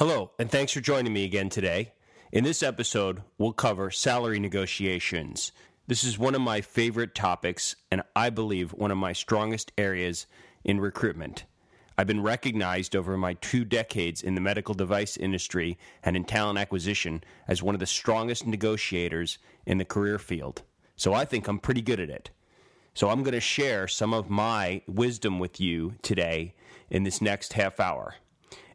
Hello, and thanks for joining me again today. In this episode, we'll cover salary negotiations. This is one of my favorite topics, and I believe one of my strongest areas in recruitment. I've been recognized over my two decades in the medical device industry and in talent acquisition as one of the strongest negotiators in the career field. So I think I'm pretty good at it. So I'm going to share some of my wisdom with you today in this next half hour.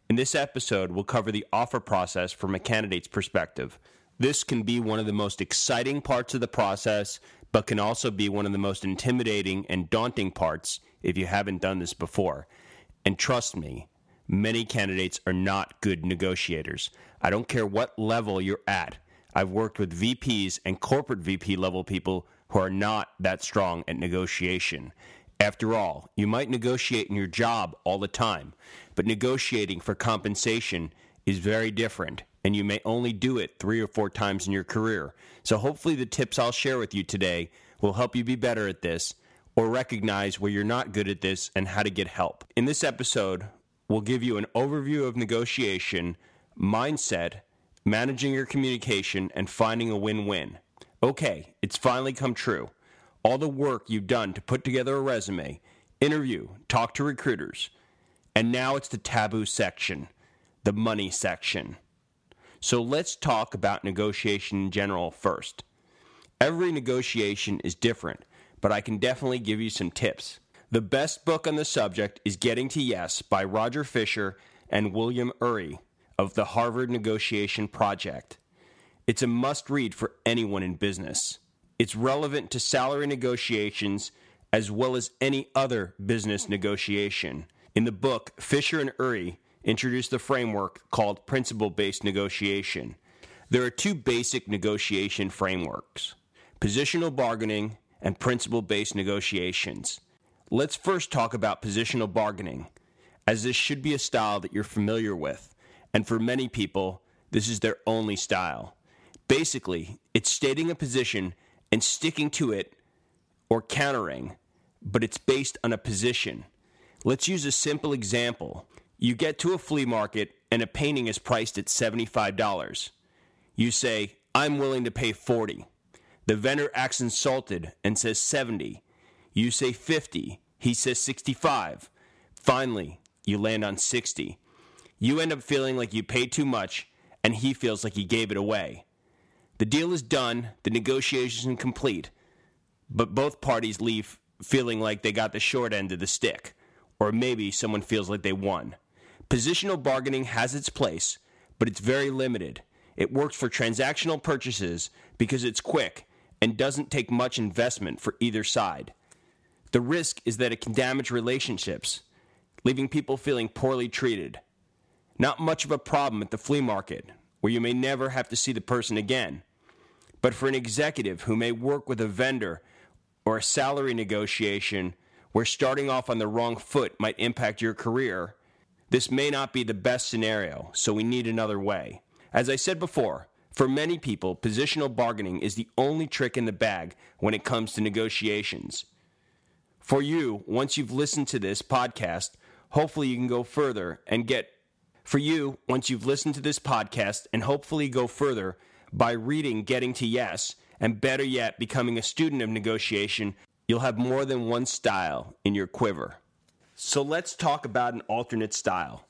In this episode, we'll cover the offer process from a candidate's perspective. This can be one of the most exciting parts of the process, but can also be one of the most intimidating and daunting parts if you haven't done this before. And trust me, many candidates are not good negotiators. I don't care what level you're at. I've worked with VPs and corporate VP level people who are not that strong at negotiation. After all, you might negotiate in your job all the time, but negotiating for compensation is very different, and you may only do it three or four times in your career. So, hopefully, the tips I'll share with you today will help you be better at this or recognize where you're not good at this and how to get help. In this episode, we'll give you an overview of negotiation, mindset, managing your communication, and finding a win win. Okay, it's finally come true all the work you've done to put together a resume, interview, talk to recruiters. And now it's the taboo section, the money section. So let's talk about negotiation in general first. Every negotiation is different, but I can definitely give you some tips. The best book on the subject is Getting to Yes by Roger Fisher and William Ury of the Harvard Negotiation Project. It's a must read for anyone in business. It's relevant to salary negotiations as well as any other business negotiation. In the book, Fisher and Ury introduce the framework called principle based negotiation. There are two basic negotiation frameworks positional bargaining and principle based negotiations. Let's first talk about positional bargaining, as this should be a style that you're familiar with, and for many people, this is their only style. Basically, it's stating a position and sticking to it or countering, but it's based on a position. Let's use a simple example. You get to a flea market and a painting is priced at $75. You say, I'm willing to pay 40. The vendor acts insulted and says 70. You say 50. He says 65. Finally, you land on 60. You end up feeling like you paid too much and he feels like he gave it away. The deal is done, the negotiation complete, but both parties leave feeling like they got the short end of the stick, or maybe someone feels like they won. Positional bargaining has its place, but it's very limited. It works for transactional purchases because it's quick and doesn't take much investment for either side. The risk is that it can damage relationships, leaving people feeling poorly treated. Not much of a problem at the flea market, where you may never have to see the person again. But for an executive who may work with a vendor or a salary negotiation where starting off on the wrong foot might impact your career, this may not be the best scenario, so we need another way. As I said before, for many people, positional bargaining is the only trick in the bag when it comes to negotiations. For you, once you've listened to this podcast, hopefully you can go further and get for you, once you've listened to this podcast and hopefully go further by reading Getting to Yes, and better yet, becoming a student of negotiation, you'll have more than one style in your quiver. So let's talk about an alternate style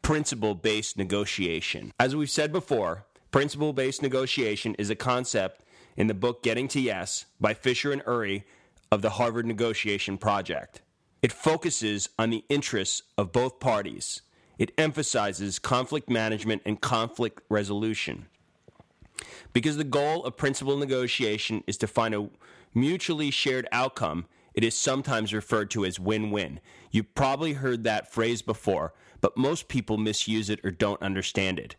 principle based negotiation. As we've said before, principle based negotiation is a concept in the book Getting to Yes by Fisher and Ury of the Harvard Negotiation Project. It focuses on the interests of both parties it emphasizes conflict management and conflict resolution. Because the goal of principle negotiation is to find a mutually shared outcome, it is sometimes referred to as win win. You've probably heard that phrase before, but most people misuse it or don't understand it.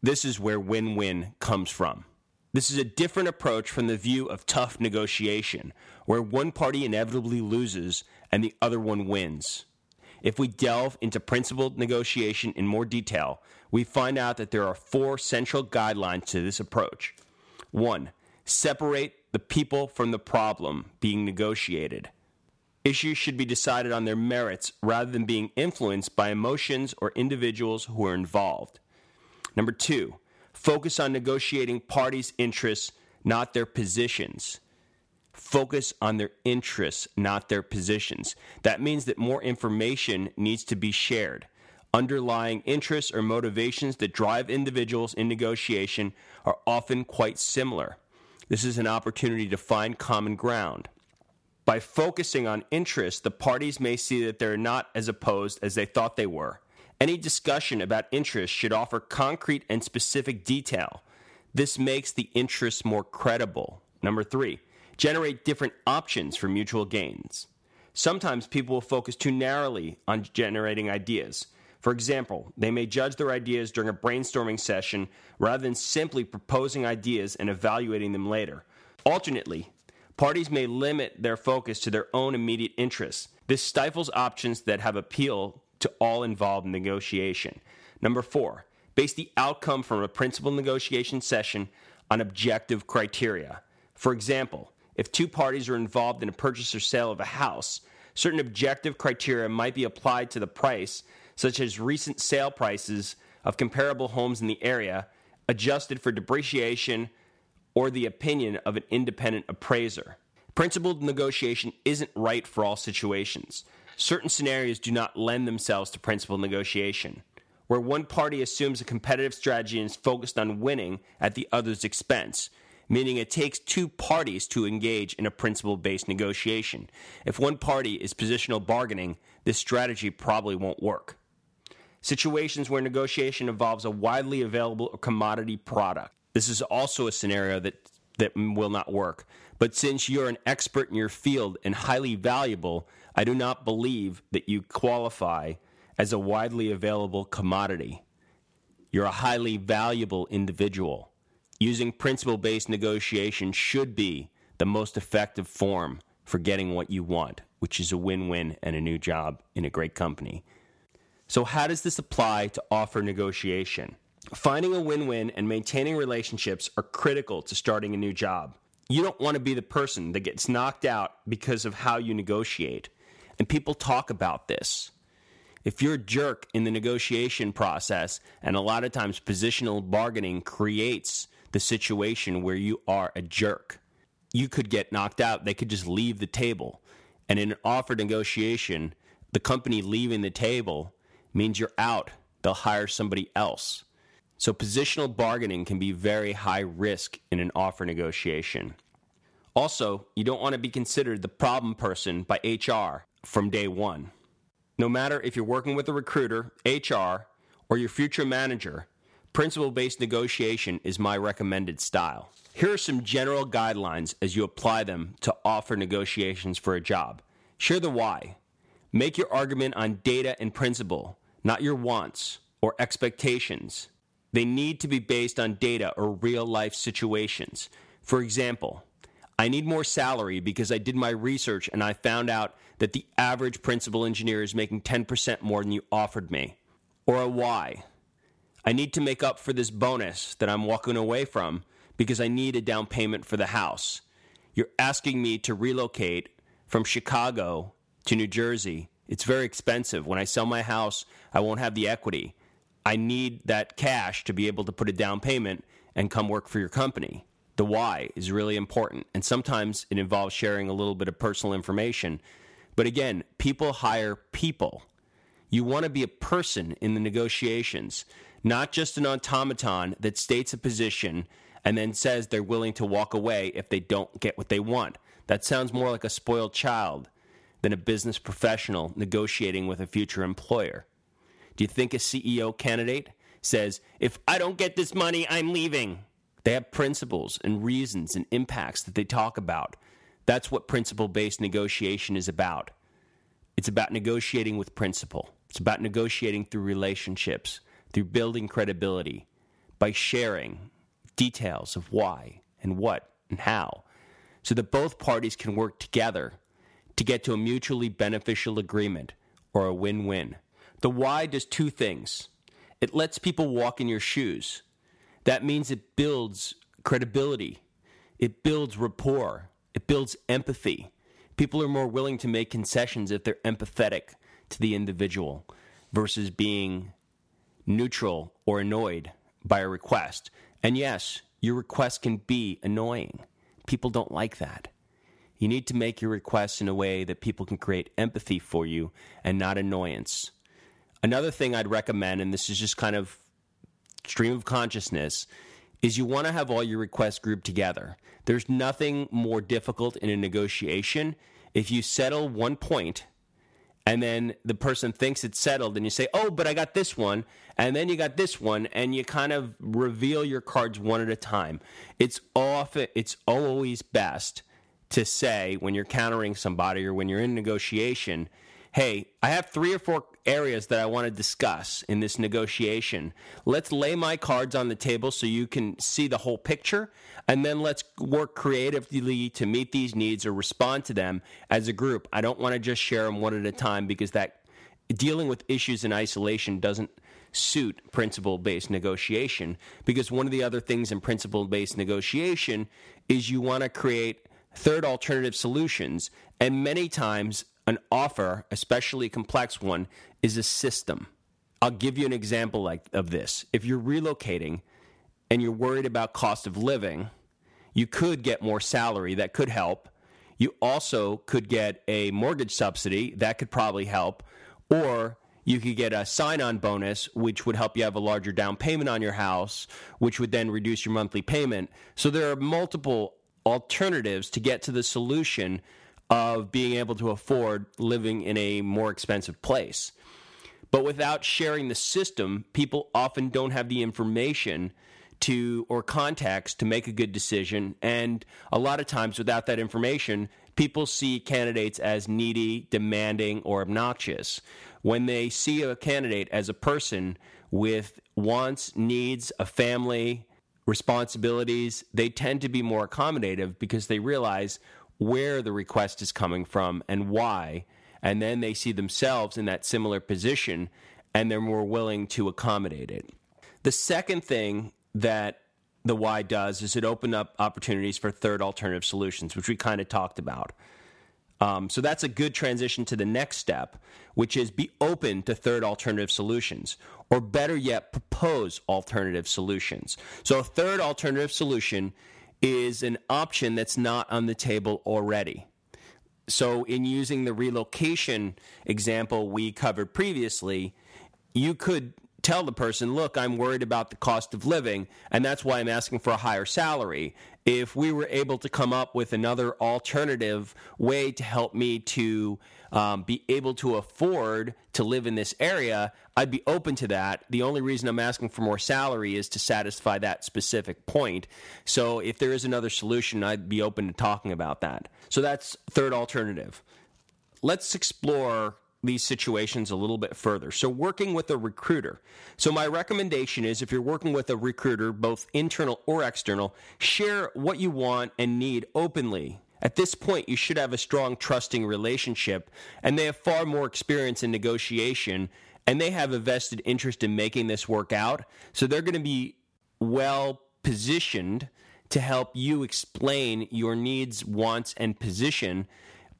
This is where win win comes from. This is a different approach from the view of tough negotiation, where one party inevitably loses and the other one wins. If we delve into principled negotiation in more detail, we find out that there are four central guidelines to this approach. One, separate the people from the problem being negotiated. Issues should be decided on their merits rather than being influenced by emotions or individuals who are involved. Number two, focus on negotiating parties' interests, not their positions. Focus on their interests, not their positions. That means that more information needs to be shared. Underlying interests or motivations that drive individuals in negotiation are often quite similar. This is an opportunity to find common ground. By focusing on interests, the parties may see that they're not as opposed as they thought they were. Any discussion about interests should offer concrete and specific detail. This makes the interests more credible. Number three, generate different options for mutual gains. Sometimes people will focus too narrowly on generating ideas. For example, they may judge their ideas during a brainstorming session rather than simply proposing ideas and evaluating them later. Alternately, Parties may limit their focus to their own immediate interests. This stifles options that have appeal to all involved in negotiation. Number four, base the outcome from a principal negotiation session on objective criteria. For example, if two parties are involved in a purchase or sale of a house, certain objective criteria might be applied to the price, such as recent sale prices of comparable homes in the area, adjusted for depreciation, or the opinion of an independent appraiser. Principled negotiation isn't right for all situations. Certain scenarios do not lend themselves to principled negotiation, where one party assumes a competitive strategy and is focused on winning at the other's expense, meaning it takes two parties to engage in a principle based negotiation. If one party is positional bargaining, this strategy probably won't work. Situations where negotiation involves a widely available commodity product. This is also a scenario that that will not work. But since you're an expert in your field and highly valuable, I do not believe that you qualify as a widely available commodity. You're a highly valuable individual. Using principle based negotiation should be the most effective form for getting what you want, which is a win win and a new job in a great company. So, how does this apply to offer negotiation? Finding a win win and maintaining relationships are critical to starting a new job. You don't want to be the person that gets knocked out because of how you negotiate. And people talk about this. If you're a jerk in the negotiation process, and a lot of times positional bargaining creates the situation where you are a jerk, you could get knocked out. They could just leave the table. And in an offer negotiation, the company leaving the table means you're out. They'll hire somebody else. So, positional bargaining can be very high risk in an offer negotiation. Also, you don't want to be considered the problem person by HR from day one. No matter if you're working with a recruiter, HR, or your future manager, principle based negotiation is my recommended style. Here are some general guidelines as you apply them to offer negotiations for a job. Share the why. Make your argument on data and principle, not your wants or expectations. They need to be based on data or real life situations. For example, I need more salary because I did my research and I found out that the average principal engineer is making 10% more than you offered me. Or a why. I need to make up for this bonus that I'm walking away from because I need a down payment for the house. You're asking me to relocate from Chicago to New Jersey. It's very expensive. When I sell my house, I won't have the equity. I need that cash to be able to put a down payment and come work for your company. The why is really important. And sometimes it involves sharing a little bit of personal information. But again, people hire people. You want to be a person in the negotiations, not just an automaton that states a position and then says they're willing to walk away if they don't get what they want. That sounds more like a spoiled child than a business professional negotiating with a future employer. Do you think a CEO candidate says, if I don't get this money, I'm leaving? They have principles and reasons and impacts that they talk about. That's what principle based negotiation is about. It's about negotiating with principle. It's about negotiating through relationships, through building credibility, by sharing details of why and what and how, so that both parties can work together to get to a mutually beneficial agreement or a win win. The why does two things it lets people walk in your shoes. That means it builds credibility, it builds rapport, it builds empathy. People are more willing to make concessions if they're empathetic to the individual versus being neutral or annoyed by a request. And yes, your request can be annoying. People don't like that. You need to make your requests in a way that people can create empathy for you and not annoyance. Another thing I'd recommend, and this is just kind of stream of consciousness, is you want to have all your requests grouped together. There's nothing more difficult in a negotiation if you settle one point and then the person thinks it's settled and you say, "Oh, but I got this one." And then you got this one and you kind of reveal your cards one at a time. It's often it's always best to say when you're countering somebody or when you're in negotiation, hey, I have three or four areas that I want to discuss in this negotiation. Let's lay my cards on the table so you can see the whole picture, and then let's work creatively to meet these needs or respond to them as a group. I don't want to just share them one at a time because that dealing with issues in isolation doesn't suit principle based negotiation because one of the other things in principle based negotiation is you want to create third alternative solutions. And many times, an offer, especially a complex one, is a system. I'll give you an example like of this. If you're relocating and you're worried about cost of living, you could get more salary that could help. You also could get a mortgage subsidy that could probably help or you could get a sign-on bonus which would help you have a larger down payment on your house, which would then reduce your monthly payment. So there are multiple alternatives to get to the solution of being able to afford living in a more expensive place. But without sharing the system, people often don't have the information to or context to make a good decision. And a lot of times, without that information, people see candidates as needy, demanding, or obnoxious. When they see a candidate as a person with wants, needs, a family, responsibilities, they tend to be more accommodative because they realize where the request is coming from and why. And then they see themselves in that similar position and they're more willing to accommodate it. The second thing that the why does is it opened up opportunities for third alternative solutions, which we kind of talked about. Um, so that's a good transition to the next step, which is be open to third alternative solutions, or better yet, propose alternative solutions. So a third alternative solution is an option that's not on the table already. So, in using the relocation example we covered previously, you could tell the person, look, I'm worried about the cost of living, and that's why I'm asking for a higher salary. If we were able to come up with another alternative way to help me to um, be able to afford to live in this area, I'd be open to that. The only reason I'm asking for more salary is to satisfy that specific point. So if there is another solution, I'd be open to talking about that. So that's third alternative. Let's explore these situations a little bit further. So, working with a recruiter. So, my recommendation is if you're working with a recruiter, both internal or external, share what you want and need openly. At this point, you should have a strong, trusting relationship, and they have far more experience in negotiation, and they have a vested interest in making this work out. So, they're going to be well positioned to help you explain your needs, wants, and position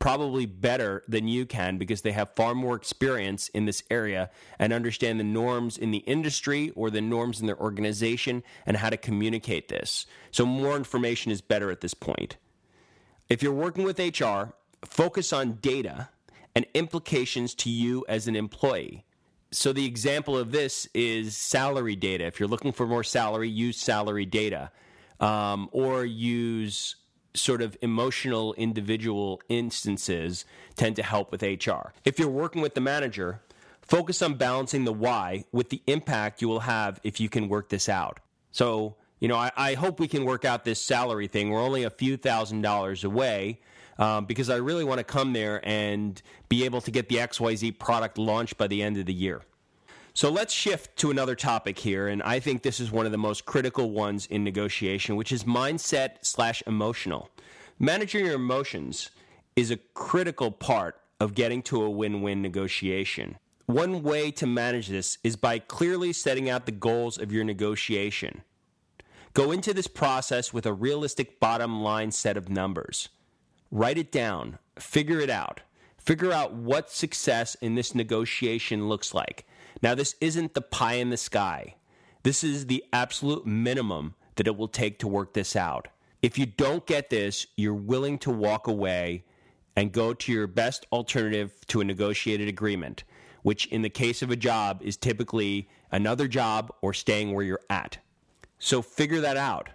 probably better than you can because they have far more experience in this area and understand the norms in the industry or the norms in their organization and how to communicate this. So, more information is better at this point. If you're working with HR, focus on data and implications to you as an employee. So, the example of this is salary data. If you're looking for more salary, use salary data um, or use sort of emotional individual instances tend to help with HR. If you're working with the manager, focus on balancing the why with the impact you will have if you can work this out. So, you know, I, I hope we can work out this salary thing. We're only a few thousand dollars away. Um, because I really want to come there and be able to get the XYZ product launched by the end of the year. So let's shift to another topic here, and I think this is one of the most critical ones in negotiation, which is mindset slash emotional. Managing your emotions is a critical part of getting to a win win negotiation. One way to manage this is by clearly setting out the goals of your negotiation. Go into this process with a realistic bottom line set of numbers. write it down, figure it out. Figure out what success in this negotiation looks like. Now, this isn't the pie in the sky. This is the absolute minimum that it will take to work this out. If you don't get this, you're willing to walk away and go to your best alternative to a negotiated agreement, which in the case of a job is typically another job or staying where you're at. So figure that out.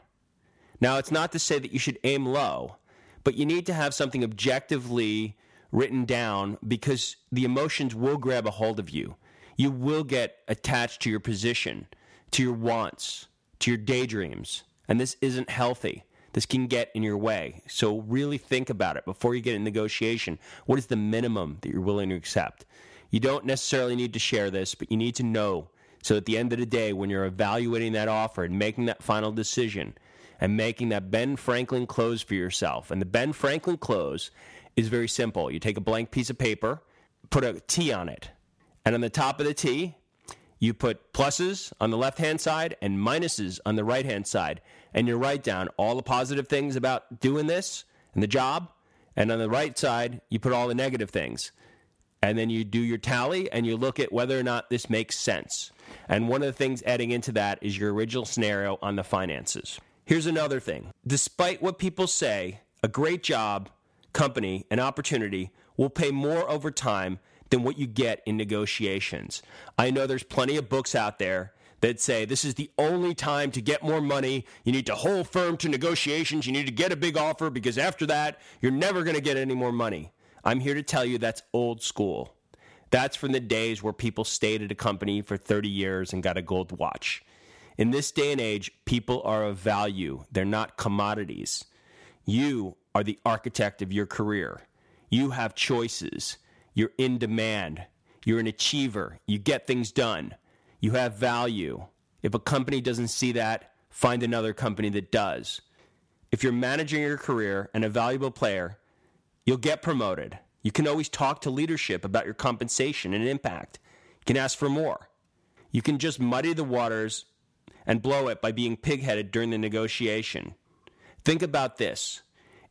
Now, it's not to say that you should aim low, but you need to have something objectively written down because the emotions will grab a hold of you. You will get attached to your position, to your wants, to your daydreams, and this isn't healthy. This can get in your way. So really think about it before you get in negotiation. What is the minimum that you're willing to accept? You don't necessarily need to share this, but you need to know so at the end of the day, when you're evaluating that offer and making that final decision and making that Ben Franklin close for yourself, and the Ben Franklin close is very simple. You take a blank piece of paper, put a T on it, and on the top of the T, you put pluses on the left hand side and minuses on the right hand side. And you write down all the positive things about doing this and the job. And on the right side, you put all the negative things. And then you do your tally and you look at whether or not this makes sense. And one of the things adding into that is your original scenario on the finances. Here's another thing despite what people say, a great job, company, and opportunity will pay more over time than what you get in negotiations. I know there's plenty of books out there that say this is the only time to get more money. You need to hold firm to negotiations. You need to get a big offer because after that, you're never going to get any more money. I'm here to tell you that's old school. That's from the days where people stayed at a company for 30 years and got a gold watch. In this day and age, people are of value, they're not commodities. You are the architect of your career. You have choices. You're in demand. You're an achiever. You get things done. You have value. If a company doesn't see that, find another company that does. If you're managing your career and a valuable player, you'll get promoted. You can always talk to leadership about your compensation and impact. You can ask for more. You can just muddy the waters and blow it by being pigheaded during the negotiation. Think about this.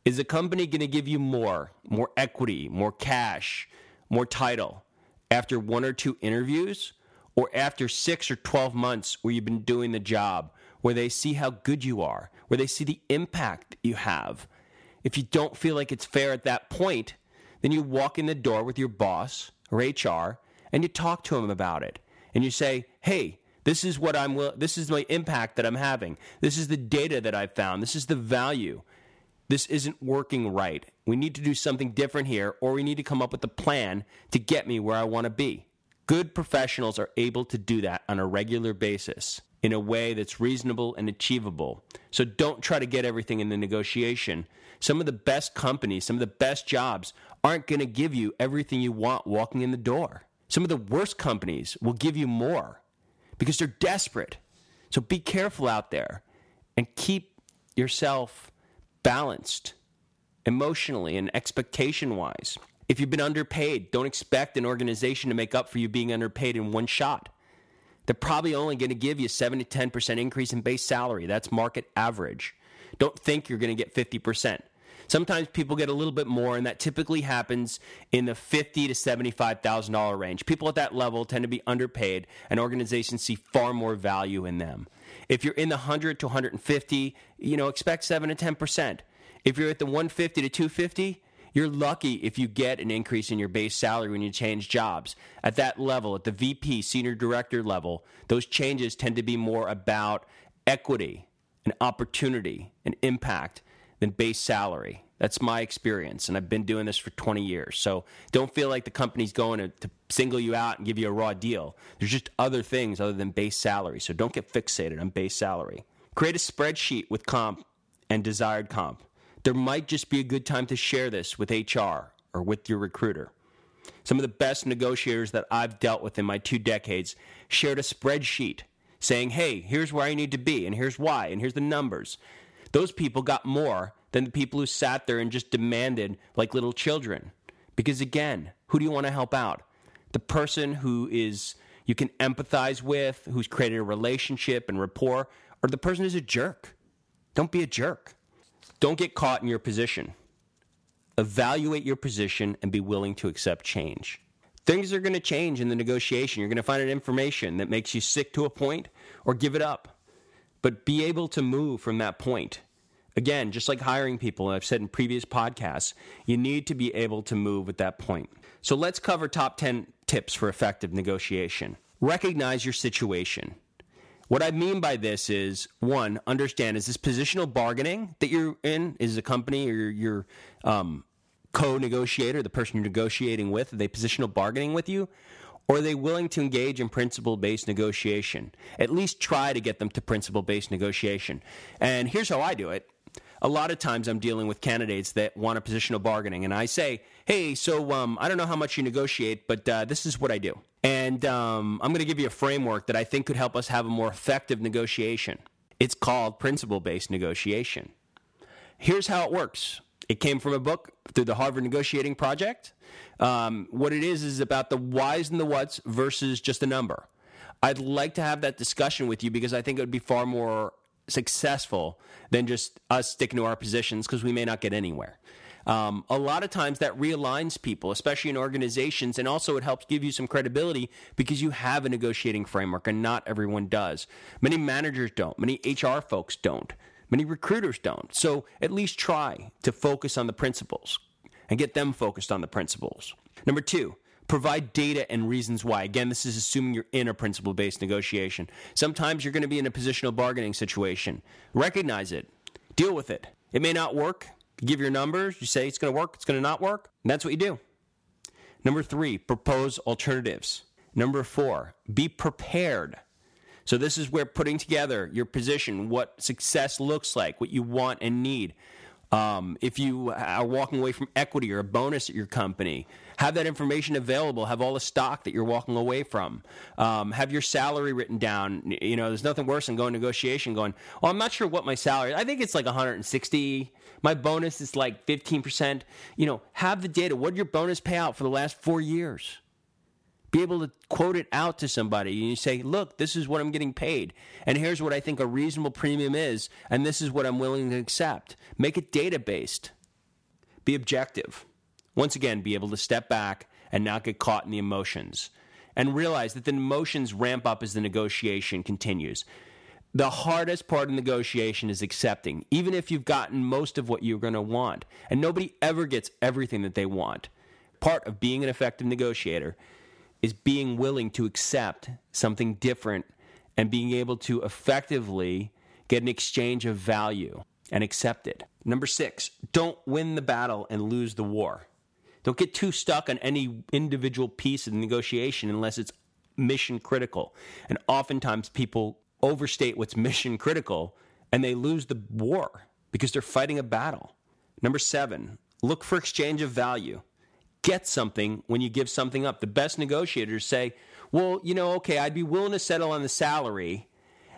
Is the company going to give you more, more equity, more cash, more title after one or two interviews or after six or 12 months where you've been doing the job, where they see how good you are, where they see the impact you have. If you don't feel like it's fair at that point, then you walk in the door with your boss or HR and you talk to them about it. And you say, hey, this is what I'm, this is my impact that I'm having. This is the data that I've found. This is the value this isn't working right. We need to do something different here, or we need to come up with a plan to get me where I want to be. Good professionals are able to do that on a regular basis in a way that's reasonable and achievable. So don't try to get everything in the negotiation. Some of the best companies, some of the best jobs aren't going to give you everything you want walking in the door. Some of the worst companies will give you more because they're desperate. So be careful out there and keep yourself balanced emotionally and expectation wise. If you've been underpaid, don't expect an organization to make up for you being underpaid in one shot. They're probably only going to give you 7 to 10% increase in base salary. That's market average. Don't think you're going to get 50%. Sometimes people get a little bit more, and that typically happens in the fifty to seventy-five thousand dollar range. People at that level tend to be underpaid, and organizations see far more value in them. If you're in the 100 to 150, you know, expect 7 to 10%. If you're at the 150 to 250, you're lucky if you get an increase in your base salary when you change jobs. At that level, at the VP, senior director level, those changes tend to be more about equity and opportunity and impact than base salary. That's my experience, and I've been doing this for 20 years. So don't feel like the company's going to, to, single you out and give you a raw deal. There's just other things other than base salary. So don't get fixated on base salary. Create a spreadsheet with comp and desired comp. There might just be a good time to share this with HR or with your recruiter. Some of the best negotiators that I've dealt with in my two decades shared a spreadsheet saying, hey, here's where I need to be, and here's why, and here's the numbers. Those people got more than the people who sat there and just demanded like little children. Because again, who do you want to help out? The person who is you can empathize with, who's created a relationship and rapport, or the person who's a jerk. Don't be a jerk. Don't get caught in your position. evaluate your position, and be willing to accept change. Things are going to change in the negotiation. You're going to find an information that makes you sick to a point or give it up. But be able to move from that point. Again, just like hiring people, I've said in previous podcasts, you need to be able to move at that point. So let's cover top 10 tips for effective negotiation. Recognize your situation. What I mean by this is one, understand is this positional bargaining that you're in, is the company or your um, co negotiator, the person you're negotiating with, are they positional bargaining with you? Or are they willing to engage in principle based negotiation? At least try to get them to principle based negotiation. And here's how I do it. A lot of times I'm dealing with candidates that want a positional bargaining, and I say, hey, so um, I don't know how much you negotiate, but uh, this is what I do. And um, I'm going to give you a framework that I think could help us have a more effective negotiation. It's called principle based negotiation. Here's how it works it came from a book through the Harvard Negotiating Project. Um, what it is is about the whys and the whats versus just a number. I'd like to have that discussion with you because I think it would be far more successful than just us sticking to our positions because we may not get anywhere. Um, a lot of times that realigns people, especially in organizations, and also it helps give you some credibility because you have a negotiating framework, and not everyone does. Many managers don't, many HR folks don't, many recruiters don't. So at least try to focus on the principles and get them focused on the principles. Number two, provide data and reasons why. Again, this is assuming you're in a principle based negotiation. Sometimes you're going to be in a positional bargaining situation. Recognize it, deal with it. It may not work, you give your numbers, you say it's going to work, it's going to not work, that's what you do. Number three, propose alternatives. Number four, be prepared. So, this is where putting together your position, what success looks like, what you want and need. Um, if you are walking away from equity or a bonus at your company, have that information available. Have all the stock that you're walking away from. Um, have your salary written down. You know, there's nothing worse than going negotiation, going, "Oh, I'm not sure what my salary. is. I think it's like 160. My bonus is like 15 percent." You know, have the data. What did your bonus payout for the last four years? Be able to quote it out to somebody and you say, look, this is what I'm getting paid. And here's what I think a reasonable premium is. And this is what I'm willing to accept. Make it data based. Be objective. Once again, be able to step back and not get caught in the emotions. And realize that the emotions ramp up as the negotiation continues. The hardest part of negotiation is accepting, even if you've gotten most of what you're going to want. And nobody ever gets everything that they want. Part of being an effective negotiator is being willing to accept something different and being able to effectively get an exchange of value and accept it. Number six, don't win the battle and lose the war. Don't get too stuck on any individual piece of the negotiation unless it's mission critical. And oftentimes people overstate what's mission critical and they lose the war because they're fighting a battle. Number seven, look for exchange of value get something when you give something up. The best negotiators say, well, you know, okay, I'd be willing to settle on the salary,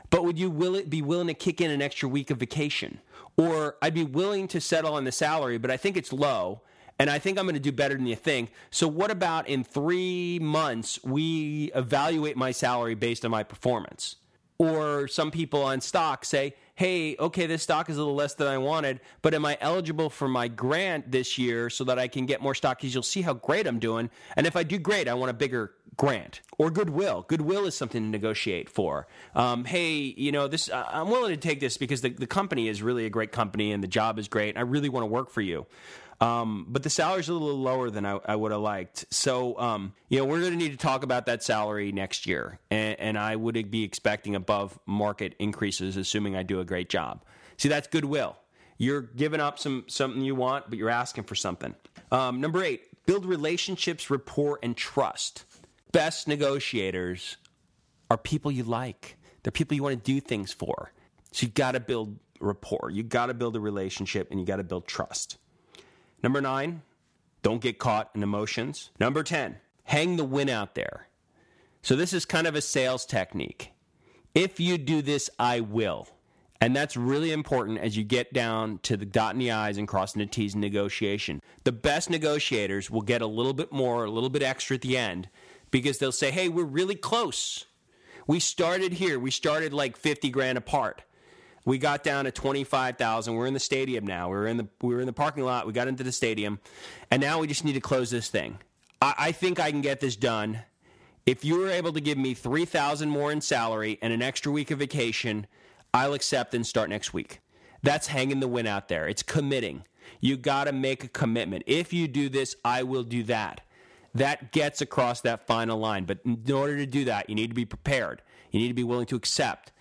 but would you will it be willing to kick in an extra week of vacation? Or I'd be willing to settle on the salary, but I think it's low. And I think I'm going to do better than you think. So, what about in three months, we evaluate my salary based on my performance? Or some people on stock say, hey, okay, this stock is a little less than I wanted, but am I eligible for my grant this year so that I can get more stock? Because you'll see how great I'm doing. And if I do great, I want a bigger grant or goodwill. Goodwill is something to negotiate for. Um, hey, you know, this I'm willing to take this because the, the company is really a great company and the job is great. And I really want to work for you. Um, but the salary's a little lower than I, I would have liked. So, um, you know, we're going to need to talk about that salary next year. And, and I would be expecting above market increases, assuming I do a great job. See, that's goodwill. You're giving up some something you want, but you're asking for something. Um, number eight, build relationships, rapport, and trust. Best negotiators are people you like. They're people you want to do things for. So you got to build rapport. You got to build a relationship, and you got to build trust. Number nine, don't get caught in emotions. Number 10, hang the win out there. So, this is kind of a sales technique. If you do this, I will. And that's really important as you get down to the dotting the I's and crossing the T's in negotiation. The best negotiators will get a little bit more, a little bit extra at the end because they'll say, hey, we're really close. We started here. We started like 50 grand apart. We got down to twenty five thousand. We're in the stadium now. We're in the we're in the parking lot. We got into the stadium, and now we just need to close this thing. I, I think I can get this done. If you were able to give me three thousand more in salary and an extra week of vacation, I'll accept and start next week. That's hanging the win out there. It's committing. You got to make a commitment. If you do this, I will do that. That gets across that final line. But in order to do that, you need to be prepared. You need to be willing to accept.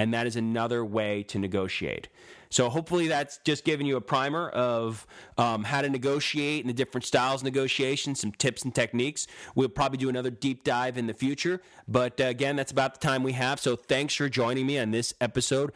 And that is another way to negotiate. So hopefully that's just giving you a primer of um, how to negotiate and the different styles of negotiation, some tips and techniques. We'll probably do another deep dive in the future. But uh, again, that's about the time we have. So thanks for joining me on this episode